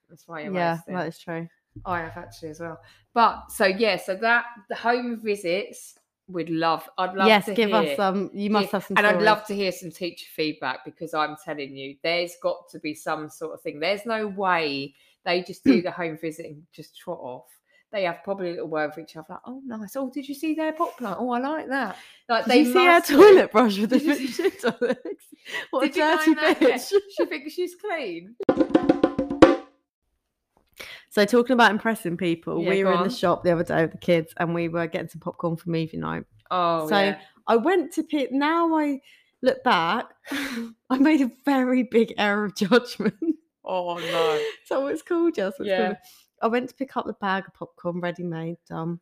Speaker 2: That's why you're
Speaker 1: Yeah,
Speaker 2: roasting.
Speaker 1: that is true.
Speaker 2: I have actually as well. But so yeah, so that the home visits would love. I'd love
Speaker 1: yes,
Speaker 2: to
Speaker 1: give
Speaker 2: hear.
Speaker 1: us some. You must have some.
Speaker 2: and I'd love to hear some teacher feedback because I'm telling you, there's got to be some sort of thing. There's no way they just do the home visit and just trot off. They have probably a little word for each other, like, "Oh, nice. Oh, did you see their pop plant? Oh, I like that." Like
Speaker 1: Did
Speaker 2: they
Speaker 1: you see our toilet brush with the
Speaker 2: Did you
Speaker 1: bit
Speaker 2: see-
Speaker 1: shit on it? What
Speaker 2: Did
Speaker 1: a dirty
Speaker 2: find that? Yeah.
Speaker 1: bitch.
Speaker 2: She thinks she's clean.
Speaker 1: So talking about impressing people,
Speaker 2: Yeah,
Speaker 1: we were in
Speaker 2: on.
Speaker 1: the shop the other day with the kids, and we were getting some popcorn for movie night.
Speaker 2: Oh,
Speaker 1: So
Speaker 2: yeah.
Speaker 1: I went to pick. Now I look back, I made a very big error of judgment.
Speaker 2: Oh no.
Speaker 1: so it's cool, just. It's
Speaker 2: Yeah.
Speaker 1: called. I went to pick up the bag of popcorn ready made, done.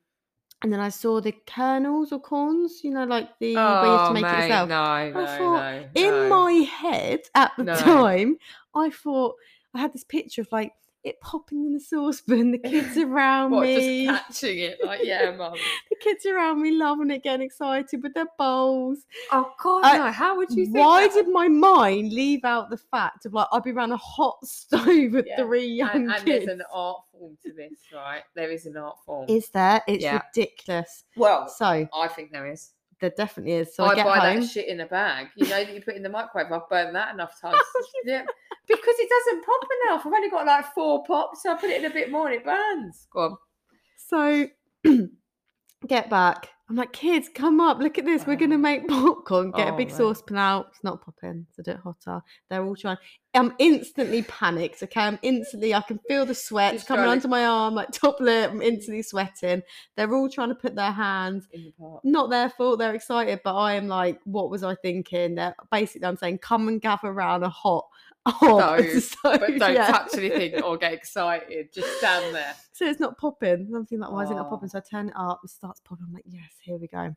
Speaker 1: And then I saw the kernels or corns, you know, like the where you have
Speaker 2: Oh,
Speaker 1: to make it yourself.
Speaker 2: No, no,
Speaker 1: thought,
Speaker 2: no.
Speaker 1: In
Speaker 2: no.
Speaker 1: my head at the time, I thought I had this picture of like it popping in the saucepan, the kids around
Speaker 2: what,
Speaker 1: me,
Speaker 2: just catching it like, yeah, mum.
Speaker 1: the kids around me loving it, getting excited with their bowls.
Speaker 2: Oh God,
Speaker 1: I-
Speaker 2: no! How would you think?
Speaker 1: Why
Speaker 2: that?
Speaker 1: did my mind leave out the fact of like I'd be around a hot stove with
Speaker 2: Yeah,
Speaker 1: three young
Speaker 2: and, and
Speaker 1: kids?
Speaker 2: there's an art form to this, right? There is an art form.
Speaker 1: Is there? It's
Speaker 2: Yeah.
Speaker 1: ridiculous.
Speaker 2: well,
Speaker 1: So
Speaker 2: I think there is.
Speaker 1: There definitely is. So I,
Speaker 2: I,
Speaker 1: get
Speaker 2: buy
Speaker 1: home.
Speaker 2: that shit in a bag. You know that you put in the microwave. I've burned that enough times. yeah, because it doesn't pop enough. I've only got like four pops, so I put it in a bit more and it burns. Go on.
Speaker 1: So get back. I'm like, kids, come up, look at this. We're gonna make popcorn. Get a
Speaker 2: Oh,
Speaker 1: big
Speaker 2: right.
Speaker 1: saucepan out. It's not popping, so do it hotter. They're all trying. I'm instantly panicked. Okay, I'm instantly. I can feel the sweat
Speaker 2: Just
Speaker 1: coming onto
Speaker 2: to-
Speaker 1: my arm, like top lip. I'm instantly sweating. They're all trying to put their hands.
Speaker 2: In the pot.
Speaker 1: Not their fault. They're excited, but I am like, what was I thinking? They're basically, I'm saying, come and gather around a hot, Oh, hot
Speaker 2: Stove,
Speaker 1: stove,
Speaker 2: But don't
Speaker 1: yeah.
Speaker 2: touch anything or get excited. Just stand there.
Speaker 1: So it's not popping. I'm thinking like, why is it not
Speaker 2: Oh.
Speaker 1: popping? So I turn it up, it starts popping. I'm like, yes, here we go.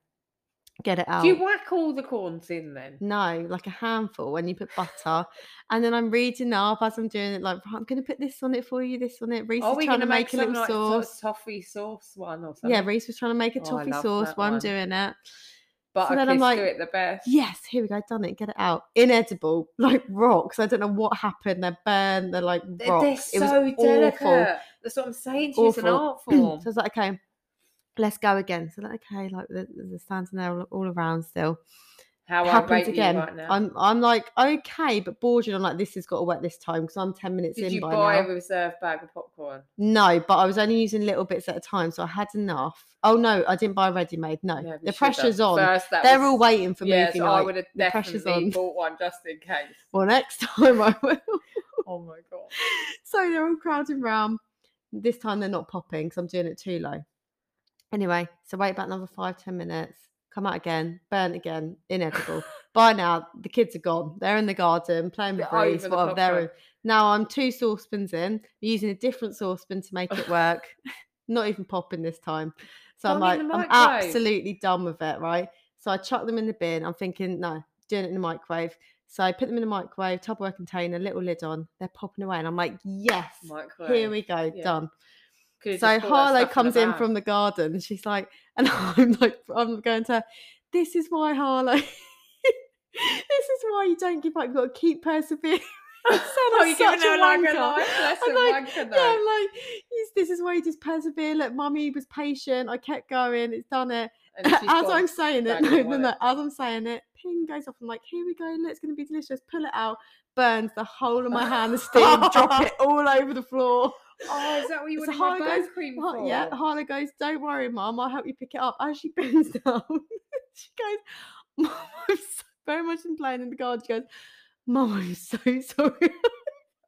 Speaker 1: Get it out.
Speaker 2: Do you whack all the corns in then?
Speaker 1: no, like a handful when you put butter. And then I'm reading up as I'm doing it, like, "Right, I'm going to put this on it for you, this on it. Reese
Speaker 2: Are
Speaker 1: is trying to make,
Speaker 2: make
Speaker 1: a little
Speaker 2: like
Speaker 1: sauce.
Speaker 2: toffee sauce one or something?
Speaker 1: Yeah, Reese was trying to make a
Speaker 2: Oh,
Speaker 1: toffee
Speaker 2: love
Speaker 1: sauce while I'm doing it.
Speaker 2: Butter
Speaker 1: then I'm like,
Speaker 2: do it the best.
Speaker 1: Yes, here we go, done it, get it out. Inedible, like rocks. I don't know what happened. They're burned, they're like rocks.
Speaker 2: they're
Speaker 1: it was
Speaker 2: so
Speaker 1: awful.
Speaker 2: delicate. That's what I'm saying to you. It's an art
Speaker 1: so
Speaker 2: form.
Speaker 1: I was like, okay, let's go again. So like, okay, like the, the standing there all, all around still.
Speaker 2: How I
Speaker 1: happens again.
Speaker 2: right now.
Speaker 1: I'm I'm like okay, but bordering on like this has got to wet this time because I'm ten minutes in.
Speaker 2: Did
Speaker 1: in
Speaker 2: you
Speaker 1: by
Speaker 2: buy
Speaker 1: now.
Speaker 2: a reserve bag of popcorn?
Speaker 1: No, but I was only using little bits at a time, so I had enough. Oh no, I didn't buy ready made. No,
Speaker 2: Yeah,
Speaker 1: the
Speaker 2: have.
Speaker 1: pressure's on.
Speaker 2: First,
Speaker 1: They're
Speaker 2: was-
Speaker 1: all waiting for
Speaker 2: Yes,
Speaker 1: movie
Speaker 2: I
Speaker 1: night.
Speaker 2: would have
Speaker 1: The pressure's on.
Speaker 2: bought one just in case.
Speaker 1: Well, next time I will.
Speaker 2: Oh my god.
Speaker 1: so they're all crowding round. This time they're not popping because I'm doing it too low. Anyway, so wait about another five, ten minutes. Come out again, burn again, inedible. By now, the kids are gone. They're in the garden playing with
Speaker 2: the
Speaker 1: Whatever. They're in. Now I'm two saucepans in, using a different saucepan to make it work. not even popping this time. So I'm like, I'm absolutely done with it, right? So I chuck them in the bin. I'm thinking, no, doing it in the microwave. So I put them in the microwave, Tupperware container, little lid on. They're popping away, and I'm like, yes,
Speaker 2: Microwave.
Speaker 1: here we go,
Speaker 2: Yeah.
Speaker 1: done. So
Speaker 2: just bought that
Speaker 1: Harlow comes in from the garden, and she's like, and I'm like, I'm going to, this is why Harlow, this is why you don't give up. You've got to keep persevering.
Speaker 2: Oh,
Speaker 1: I'm
Speaker 2: you're giving her a
Speaker 1: wanker.
Speaker 2: life
Speaker 1: I'm like,
Speaker 2: wanker
Speaker 1: yeah. I'm like, "Yes, this is why you just persevere. Look, mummy was patient. I kept going. It's done it. As I'm saying it, no, no, no, as I'm saying it, ping goes off. I'm like, here we go. Look, it's going to be delicious. Pull it out. Burns the whole of my hand. The steam. drop it all over the floor.
Speaker 2: Oh, is that what you
Speaker 1: So
Speaker 2: wanted
Speaker 1: Harlow goes,
Speaker 2: cream
Speaker 1: Har-
Speaker 2: for?
Speaker 1: yeah, Harlow goes, don't worry, mum, I'll help you pick it up. As she bends down, she goes, Mum, I'm so, very much in playing in the garden. She goes, Mum, I'm so sorry.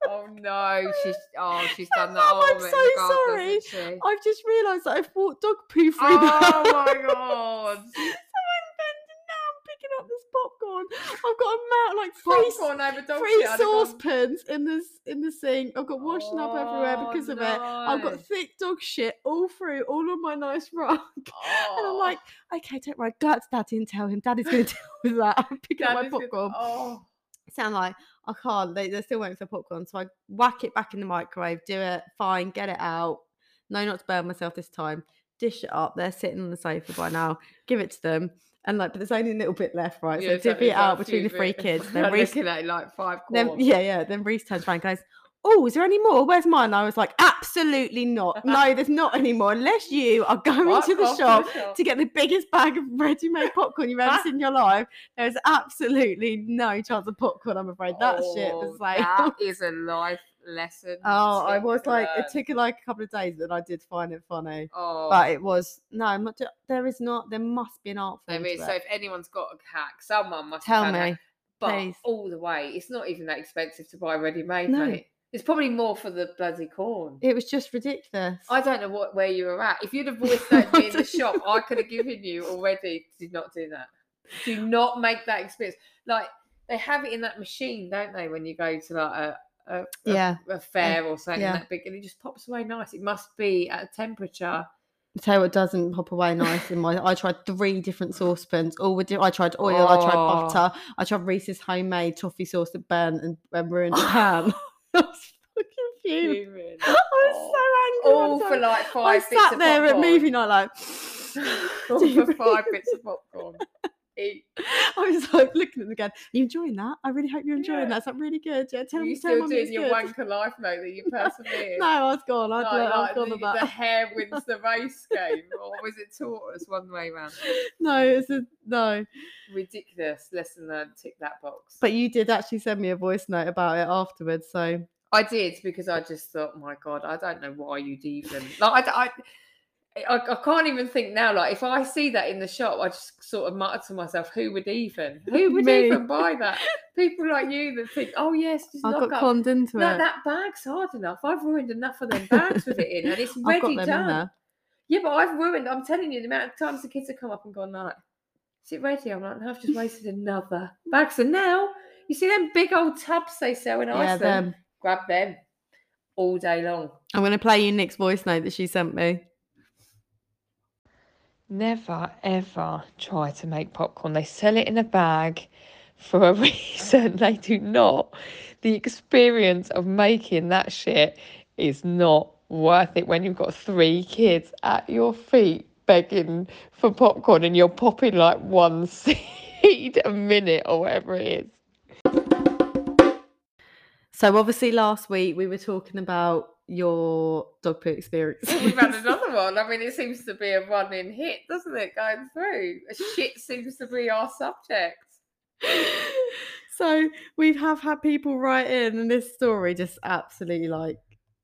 Speaker 2: Oh no, she's oh she's done that. All
Speaker 1: I'm
Speaker 2: of it in
Speaker 1: so
Speaker 2: garden,
Speaker 1: sorry. I've just realised that I've brought dog poo through
Speaker 2: Oh my god!
Speaker 1: So I'm bending down, picking up this popcorn. I've got a mount like three,
Speaker 2: Popcorn over dog
Speaker 1: three
Speaker 2: I'd have gone,
Speaker 1: saucepans in this in the sink. I've got washing up everywhere
Speaker 2: Oh,
Speaker 1: because of it. I've got thick dog shit all through, all on my nice rug. And I'm
Speaker 2: Oh,
Speaker 1: like, okay, don't worry, go out to daddy and tell him. Daddy's to deal with that. I'm picking up my
Speaker 2: Daddy's gonna-
Speaker 1: popcorn.
Speaker 2: Oh,
Speaker 1: Sound like I can't. They, they're still waiting for popcorn. So I whack it back in the microwave, do it, fine, get it out. No, not to burn myself this time. Dish it up. They're sitting on the sofa by now. Give it to them. And like, but there's only a little bit left, right?
Speaker 2: yeah,
Speaker 1: so
Speaker 2: exactly,
Speaker 1: divvy it out between the three kids. Then Reese,
Speaker 2: looking at like five
Speaker 1: then yeah, yeah. Then Reese turns around and goes, Oh, is there any more? Where's mine? And I was like, Absolutely not. No, there's not any more. Unless you are going to the
Speaker 2: off
Speaker 1: shop to get the biggest bag of ready-made popcorn you've ever seen in your life. There's absolutely no chance of popcorn. I'm afraid that shit
Speaker 2: Oh,
Speaker 1: was like.
Speaker 2: that is a life lesson.
Speaker 1: Oh, I was like, it took like a couple of days, but I did find it funny.
Speaker 2: Oh,
Speaker 1: But it was no, I'm not. There is not. There must be an art form.
Speaker 2: there is. So if anyone's got a hack, someone must
Speaker 1: Tell me,
Speaker 2: hack. But
Speaker 1: please.
Speaker 2: all the way, it's not even that expensive to buy ready-made,
Speaker 1: No.
Speaker 2: mate. It's probably more for the bloody corn.
Speaker 1: It was just ridiculous.
Speaker 2: I don't know what where you were at. If you'd have voiced that in the shop, I could have given you already. Did not do that. Do not make that experience. Like they have it in that machine, don't they? When you go to like a a, a-
Speaker 1: Yeah.
Speaker 2: a fair or something
Speaker 1: yeah.
Speaker 2: that big, and it just pops away nice. It must be at a temperature.
Speaker 1: tell you what doesn't pop away nice in my. I tried three different saucepans. All with. I tried oil. I tried
Speaker 2: Oh.
Speaker 1: butter. I tried Reese's homemade toffee sauce that burnt and, and ruined the pan. I was fucking fuming.
Speaker 2: Fuming.
Speaker 1: I was so oh. angry.
Speaker 2: All for like
Speaker 1: I
Speaker 2: five bits
Speaker 1: sat
Speaker 2: of
Speaker 1: there at
Speaker 2: popcorn.
Speaker 1: movie night like.
Speaker 2: All for five bits of popcorn. Eat.
Speaker 1: I was like looking at them again. Are you enjoying that? I really hope you're enjoying
Speaker 2: Yeah.
Speaker 1: that. Is that really good? Yeah, tell me.
Speaker 2: you still doing
Speaker 1: it's
Speaker 2: your
Speaker 1: good.
Speaker 2: wanker life note that you persevered?
Speaker 1: No, I was gone. I'd
Speaker 2: Like-
Speaker 1: like,
Speaker 2: like
Speaker 1: I've gone
Speaker 2: the,
Speaker 1: about.
Speaker 2: the hare wins the race game, or was it tortoise one way round?
Speaker 1: No, it's a no.
Speaker 2: Ridiculous. Lesson learned. Tick that box.
Speaker 1: But you did actually send me a voice note about it afterwards. So
Speaker 2: I did because I just thought, my God, I don't know why you'd even like. I, I, I, I can't even think now. Like, if I see that in the shop, I just sort of mutter to myself, "Who would even? Who would
Speaker 1: Me.
Speaker 2: even buy that?" People like you that think, "Oh yes, just
Speaker 1: I
Speaker 2: knock
Speaker 1: got
Speaker 2: up."
Speaker 1: conned into
Speaker 2: No,
Speaker 1: it.
Speaker 2: that bag's hard enough. I've ruined enough of them bags with it in, and it's ready done. Yeah, but I've ruined. I'm telling you, the amount of times the kids have come up and gone like, "Is it ready?" I'm like, "No, I've just wasted another bag." So now you see them big old tubs they sell in
Speaker 1: Yeah,
Speaker 2: Iceland.
Speaker 1: them.
Speaker 2: Grab them all day long.
Speaker 1: I'm going to play you Nick's voice note that she sent me.
Speaker 2: Never ever try to make popcorn. They sell it in a bag for a reason. They do not. The experience of making that shit is not worth it when you've got three kids at your feet begging for popcorn and you're popping like one seed a minute or whatever it is.
Speaker 1: So obviously last week we were talking about your dog poo experience.
Speaker 2: We've had another one. I mean, it seems to be a running hit, doesn't it, going through? Shit seems to be our subject.
Speaker 1: so we have had people write in, and this story just absolutely like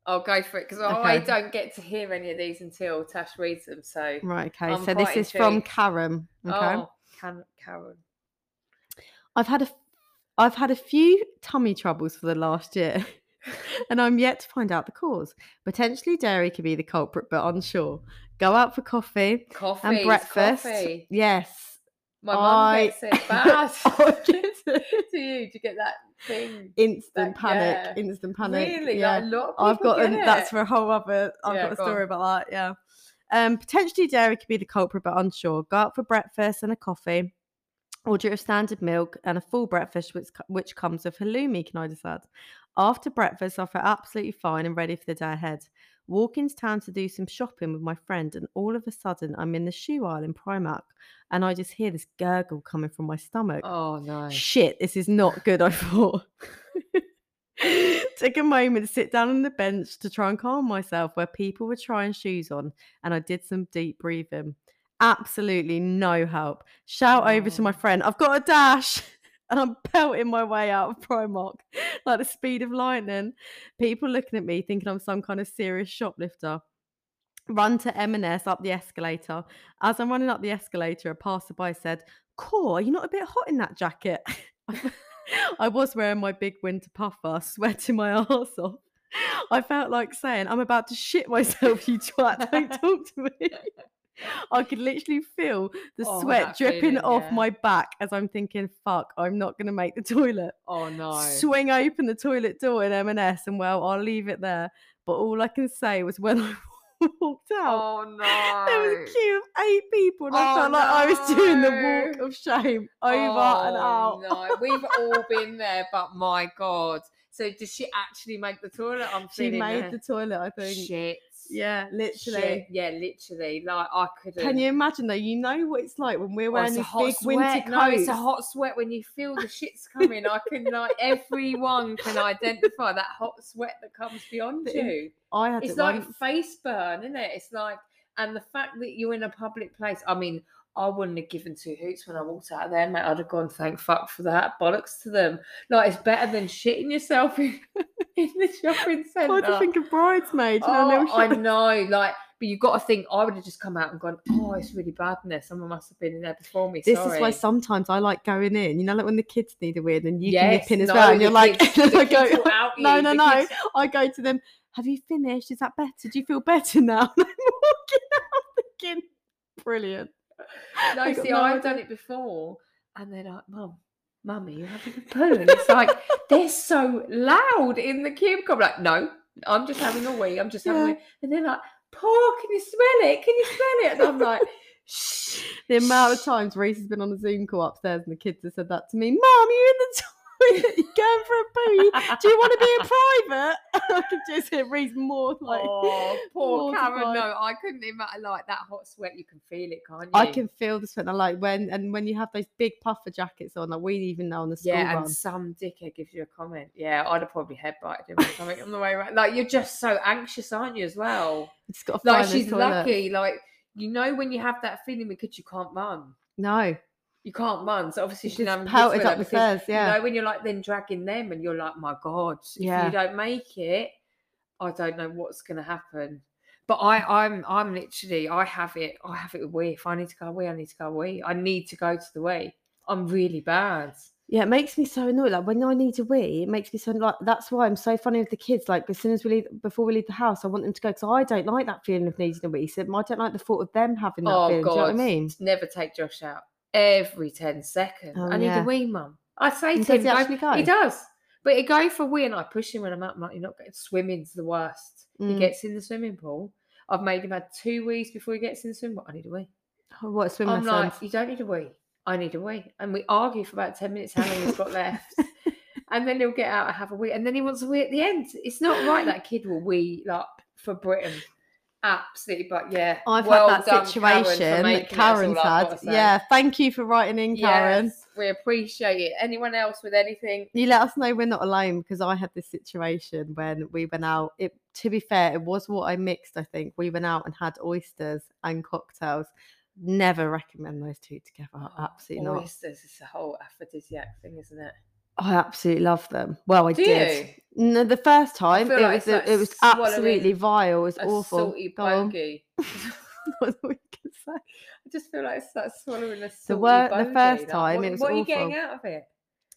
Speaker 2: I'll go for it because I don't get to hear any of these until Tash reads them. So,
Speaker 1: right. Okay,
Speaker 2: I'm
Speaker 1: so this
Speaker 2: quite
Speaker 1: is from. Karen. Okay,
Speaker 2: oh, can Karen.
Speaker 1: I've had a I've had a few tummy troubles for the last year. And I'm yet to find out the cause. Potentially dairy could be the culprit, but unsure. Go out for coffee
Speaker 2: Coffee.
Speaker 1: and breakfast.
Speaker 2: Coffee.
Speaker 1: Yes.
Speaker 2: My mum
Speaker 1: I-
Speaker 2: gets it bad.
Speaker 1: It.
Speaker 2: Do you? Do you get that thing?
Speaker 1: Instant
Speaker 2: That-
Speaker 1: panic.
Speaker 2: yeah.
Speaker 1: Instant panic.
Speaker 2: Really?
Speaker 1: Yeah.
Speaker 2: Like, a lot of
Speaker 1: I've got an, that's for a whole other. I've
Speaker 2: Yeah,
Speaker 1: got a
Speaker 2: go on.
Speaker 1: story about that. Yeah. Um, potentially dairy could be the culprit, but unsure. Go out for breakfast and a coffee. Order a standard milk and a full breakfast, which which comes with halloumi. Can I just add? After breakfast, I felt absolutely fine and ready for the day ahead. Walk into town to do some shopping with my friend, and all of a sudden, I'm in the shoe aisle in Primark, and I just hear this gurgle coming from my stomach.
Speaker 2: Oh no.
Speaker 1: Shit, this is not good, I thought. Took a moment to sit down on the bench to try and calm myself where people were trying shoes on, and I did some deep breathing. Absolutely no help. Shout over to my
Speaker 2: Oh.
Speaker 1: friend, I've got a dash. And I'm pelting my way out of Primark like the speed of lightning. People looking at me thinking I'm some kind of serious shoplifter. Run to M&S up the escalator. As I'm running up the escalator, a passerby said, Core, are you not a bit hot in that jacket? I was wearing my big winter puffer, sweating my arse off. I felt like saying, I'm about to shit myself, you twat. Don't talk to me. I could literally feel the
Speaker 2: Oh,
Speaker 1: sweat dripping
Speaker 2: feeling,
Speaker 1: off
Speaker 2: yeah.
Speaker 1: my back as I'm thinking, fuck, I'm not going to make the toilet.
Speaker 2: Oh no.
Speaker 1: Swing open the toilet door in M&S and well, I'll leave it there. But all I can say was when I walked out,
Speaker 2: Oh no.
Speaker 1: there was a queue of eight people, and I
Speaker 2: Oh,
Speaker 1: felt like I was doing the walk of shame over and oh, out.
Speaker 2: Oh, No, we've all been there, but my God. So does she actually make the toilet? I'm
Speaker 1: she made
Speaker 2: there.
Speaker 1: the toilet, I think.
Speaker 2: shit.
Speaker 1: Yeah, literally.
Speaker 2: Shit. Yeah, literally. Like I couldn't.
Speaker 1: Can you imagine though? You know what it's like when we're
Speaker 2: Oh,
Speaker 1: wearing
Speaker 2: it's a hot
Speaker 1: big
Speaker 2: sweat.
Speaker 1: winter coat.
Speaker 2: No, it's a hot sweat when you feel the shit's coming. I can like everyone can identify that hot sweat that comes beyond you.
Speaker 1: I had
Speaker 2: It's like
Speaker 1: once.
Speaker 2: face burn, isn't it? It's like, and the fact that you're in a public place. I mean, I wouldn't have given two hoots when I walked out of there, mate. I'd have gone, thank fuck for that. Bollocks to them. Like, it's better than shitting yourself in, the shopping centre.
Speaker 1: Why do you think of bridesmaids? You know,
Speaker 2: Oh, I know, like, but you've got to think. I would have just come out and gone, "Oh, it's really bad in there. Someone must have been in there before me."
Speaker 1: This
Speaker 2: Sorry.
Speaker 1: is why sometimes I like going in. You know, like when the kids need a weird and you
Speaker 2: yes,
Speaker 1: can nip in as
Speaker 2: no,
Speaker 1: well, and you're like,
Speaker 2: kids-
Speaker 1: I go, no, no, no.
Speaker 2: kids-
Speaker 1: I go to them. Have you finished? Is that better? Do you feel better now? I'm walking out thinking, brilliant.
Speaker 2: No,
Speaker 1: I
Speaker 2: see,
Speaker 1: no
Speaker 2: I've
Speaker 1: idea.
Speaker 2: done it before, and they're like, "Mum, mummy, you're having a poo?" And it's like they're so loud in the cubicle. I'm like, "No, I'm just having a wee. I'm just having a wee." And they're like, "Paul, can you smell it? Can you smell it?" And I'm like, "Shh."
Speaker 1: The amount of times Reese has been on a Zoom call upstairs and the kids have said that to me, Mum, you're in the you going for a poo? Do you want to be a private? I can just hear Reese more like.
Speaker 2: oh, poor Karen. No, I couldn't imagine like that hot sweat. You can feel it, can't you?
Speaker 1: I can feel the sweat. I like when and when you have those big puffer jackets on, like we even know on the school
Speaker 2: Yeah,
Speaker 1: run.
Speaker 2: and some dickhead gives you a comment. Yeah, I'd have probably headbutted him or something on the way around. Like you're just so anxious, aren't you? As well.
Speaker 1: Just got to
Speaker 2: Like she's
Speaker 1: toilet.
Speaker 2: lucky. Like you know when you have that feeling because you can't run.
Speaker 1: No,
Speaker 2: You can't run, so obviously
Speaker 1: she
Speaker 2: she's having
Speaker 1: pelted up the stairs. Yeah,
Speaker 2: You know when you're like then dragging them, and you're like, my god, if
Speaker 1: Yeah.
Speaker 2: you don't make it, I don't know what's going to happen. But I, I'm, I'm literally, I have it, I have it with wee. If I need to go away, I need to go away. I need to go to the wee. I'm really bad.
Speaker 1: yeah. It makes me so annoyed. Like when I need to wee, it makes me so like. That's why I'm so funny with the kids. Like as soon as we leave, before we leave the house, I want them to go because I don't like that feeling of needing a wee. So I don't like the thought of them having that
Speaker 2: Oh,
Speaker 1: feeling. Do you know what I mean?
Speaker 2: Never take Josh out. Every 10 seconds.
Speaker 1: Oh,
Speaker 2: I need
Speaker 1: yeah.
Speaker 2: a wee, mum. I say
Speaker 1: And
Speaker 2: to him,
Speaker 1: he
Speaker 2: go- he does. But he go for a wee and I push him when I'm. I'm like, you're not getting swimming's the worst. He
Speaker 1: Mm.
Speaker 2: gets in the swimming pool. I've made him have two wees before he gets in the swimming pool. I need a wee.
Speaker 1: Oh, what swim
Speaker 2: I'm like, you don't need a wee. I need a wee. And we argue for about 10 minutes how long he's got left. and then he'll get out and have a wee. And then he wants a wee at the end. It's not right that kid will wee like for Britain. Absolutely. But yeah.
Speaker 1: I've
Speaker 2: well
Speaker 1: had that situation
Speaker 2: it,
Speaker 1: Karen's had. Yeah, thank you for writing in, Karen.
Speaker 2: Yes, we appreciate it. Anyone else with anything?
Speaker 1: You let us know we're not alone because I had this situation when we went out. It to be fair, it was what I mixed, I think. We went out and had oysters and cocktails. Never recommend those two together. Oh, absolutely not.
Speaker 2: Oysters is a whole aphrodisiac thing, isn't it?
Speaker 1: I absolutely love them. Well, I
Speaker 2: Do
Speaker 1: did. No, the first time
Speaker 2: feel
Speaker 1: it
Speaker 2: like
Speaker 1: was
Speaker 2: it's like
Speaker 1: it was
Speaker 2: swallowing
Speaker 1: absolutely vile. It was
Speaker 2: A
Speaker 1: awful.
Speaker 2: salty
Speaker 1: Go on.
Speaker 2: bogey.
Speaker 1: What we could say.
Speaker 2: I just feel like it's like swallowing a salty
Speaker 1: The wor- the
Speaker 2: bogey.
Speaker 1: first
Speaker 2: Like,
Speaker 1: time,
Speaker 2: what,
Speaker 1: it was
Speaker 2: what are you getting
Speaker 1: awful.
Speaker 2: out of it?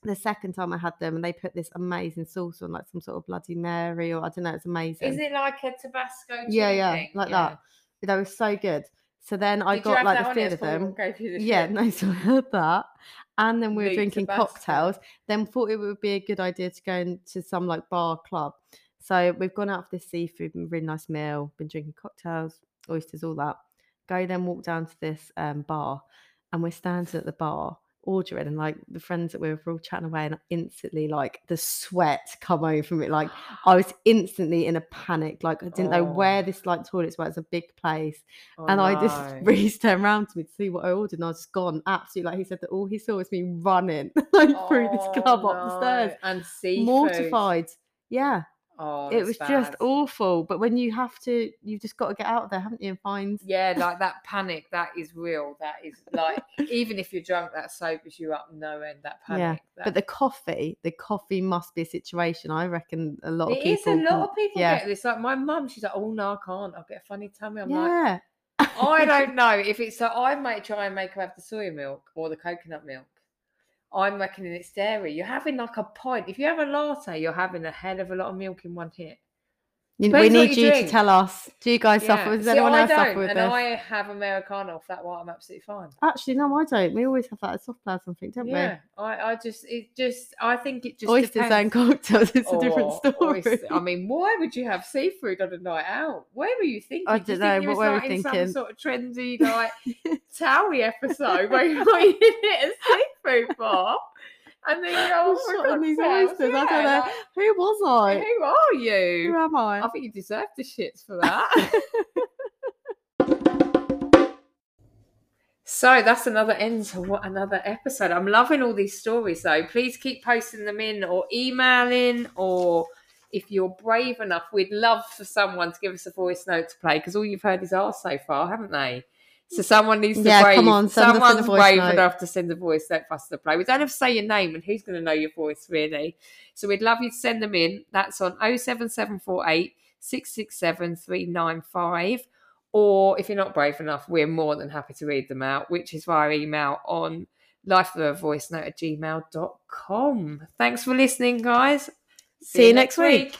Speaker 1: The second time I had them, and they put this amazing sauce on, like some sort of Bloody Mary, or I don't know. It's amazing.
Speaker 2: Is it like a Tabasco?
Speaker 1: Yeah, yeah,
Speaker 2: thing?
Speaker 1: like that. They were so good. So then I
Speaker 2: Did
Speaker 1: got like the
Speaker 2: it
Speaker 1: of them.
Speaker 2: we gave you the
Speaker 1: Yeah, no, so I had that. And then we were
Speaker 2: Luke
Speaker 1: drinking cocktails. Then thought it would be a good idea to go into some like bar club. So we've gone out for this seafood, really nice meal, been drinking cocktails, oysters, all that. Go then walk down to this um, bar and we're standing at the bar ordering and like the friends that we were all chatting away and instantly like the sweat come over me like I was instantly in a panic like I didn't know where
Speaker 2: Oh.
Speaker 1: this like toilets were it's a big place
Speaker 2: Oh,
Speaker 1: and I just
Speaker 2: no.
Speaker 1: really turned around to me to see what I ordered, and I was just gone. Absolutely, like he said that all he saw was me running like through this
Speaker 2: Oh,
Speaker 1: club up the stairs,
Speaker 2: and seafood.
Speaker 1: mortified. Yeah,
Speaker 2: Oh,
Speaker 1: it was just awful. But when you have to, you've just got to get out of there, haven't you? And find.
Speaker 2: Yeah, like that panic, that is real. That is like, even if you're drunk, that sobers you up no end. That panic.
Speaker 1: Yeah,
Speaker 2: panic.
Speaker 1: But the coffee, the coffee must be a situation. I reckon a lot of people.
Speaker 2: it is a lot
Speaker 1: can-
Speaker 2: of people
Speaker 1: yeah.
Speaker 2: get this. Like my mum, she's like, "Oh no, I can't. I'll get a funny tummy." I'm like,
Speaker 1: yeah.
Speaker 2: I don't know if it's so. I might try and make her have the soy milk or the coconut milk. I'm reckoning it's dairy. You're having like a pint. If you have a latte, you're having a hell of a lot of milk in one hit.
Speaker 1: You- we need
Speaker 2: you
Speaker 1: you to tell us. Do you guys suffer?
Speaker 2: Yeah.
Speaker 1: Does
Speaker 2: See,
Speaker 1: anyone
Speaker 2: I
Speaker 1: else suffer with
Speaker 2: and
Speaker 1: this?
Speaker 2: I have Americano. If that, why I'm absolutely fine.
Speaker 1: Actually, no, I don't. We always have that at soft players, I think, don't we?
Speaker 2: Yeah, I, I just, it just, I think it just?
Speaker 1: Oysters
Speaker 2: depends.
Speaker 1: and cocktails. It's a different
Speaker 2: oh,
Speaker 1: story.
Speaker 2: oyster- I mean, why would you have seafood on a night out? Where were you thinking?
Speaker 1: I don't know,
Speaker 2: think
Speaker 1: what
Speaker 2: were
Speaker 1: we thinking?
Speaker 2: Some sort of trendy like Towie episode where you like, you hit a seafood bar, and then you go,
Speaker 1: Shot on these oysters. I don't know. Who was I?
Speaker 2: who are you?
Speaker 1: Who am I?
Speaker 2: I think you deserve the shits for that. So that's another end to what another episode. I'm loving all these stories though. Please keep posting them in or emailing or if you're brave enough, we'd love for someone to give us a voice note to play because all you've heard is ours so far, haven't they? So someone needs to
Speaker 1: Yeah,
Speaker 2: brave.
Speaker 1: come on, send us a
Speaker 2: someone's brave
Speaker 1: note.
Speaker 2: enough to send a voice note for us to play. We don't have to say your name, and who's going to know your voice really? So we'd love you to send them in. That's on 07748 667 395. Or if you're not brave enough, we're more than happy to read them out, which is via email on lifevoice note at gmail.com. Thanks for listening, guys.
Speaker 1: See you next week.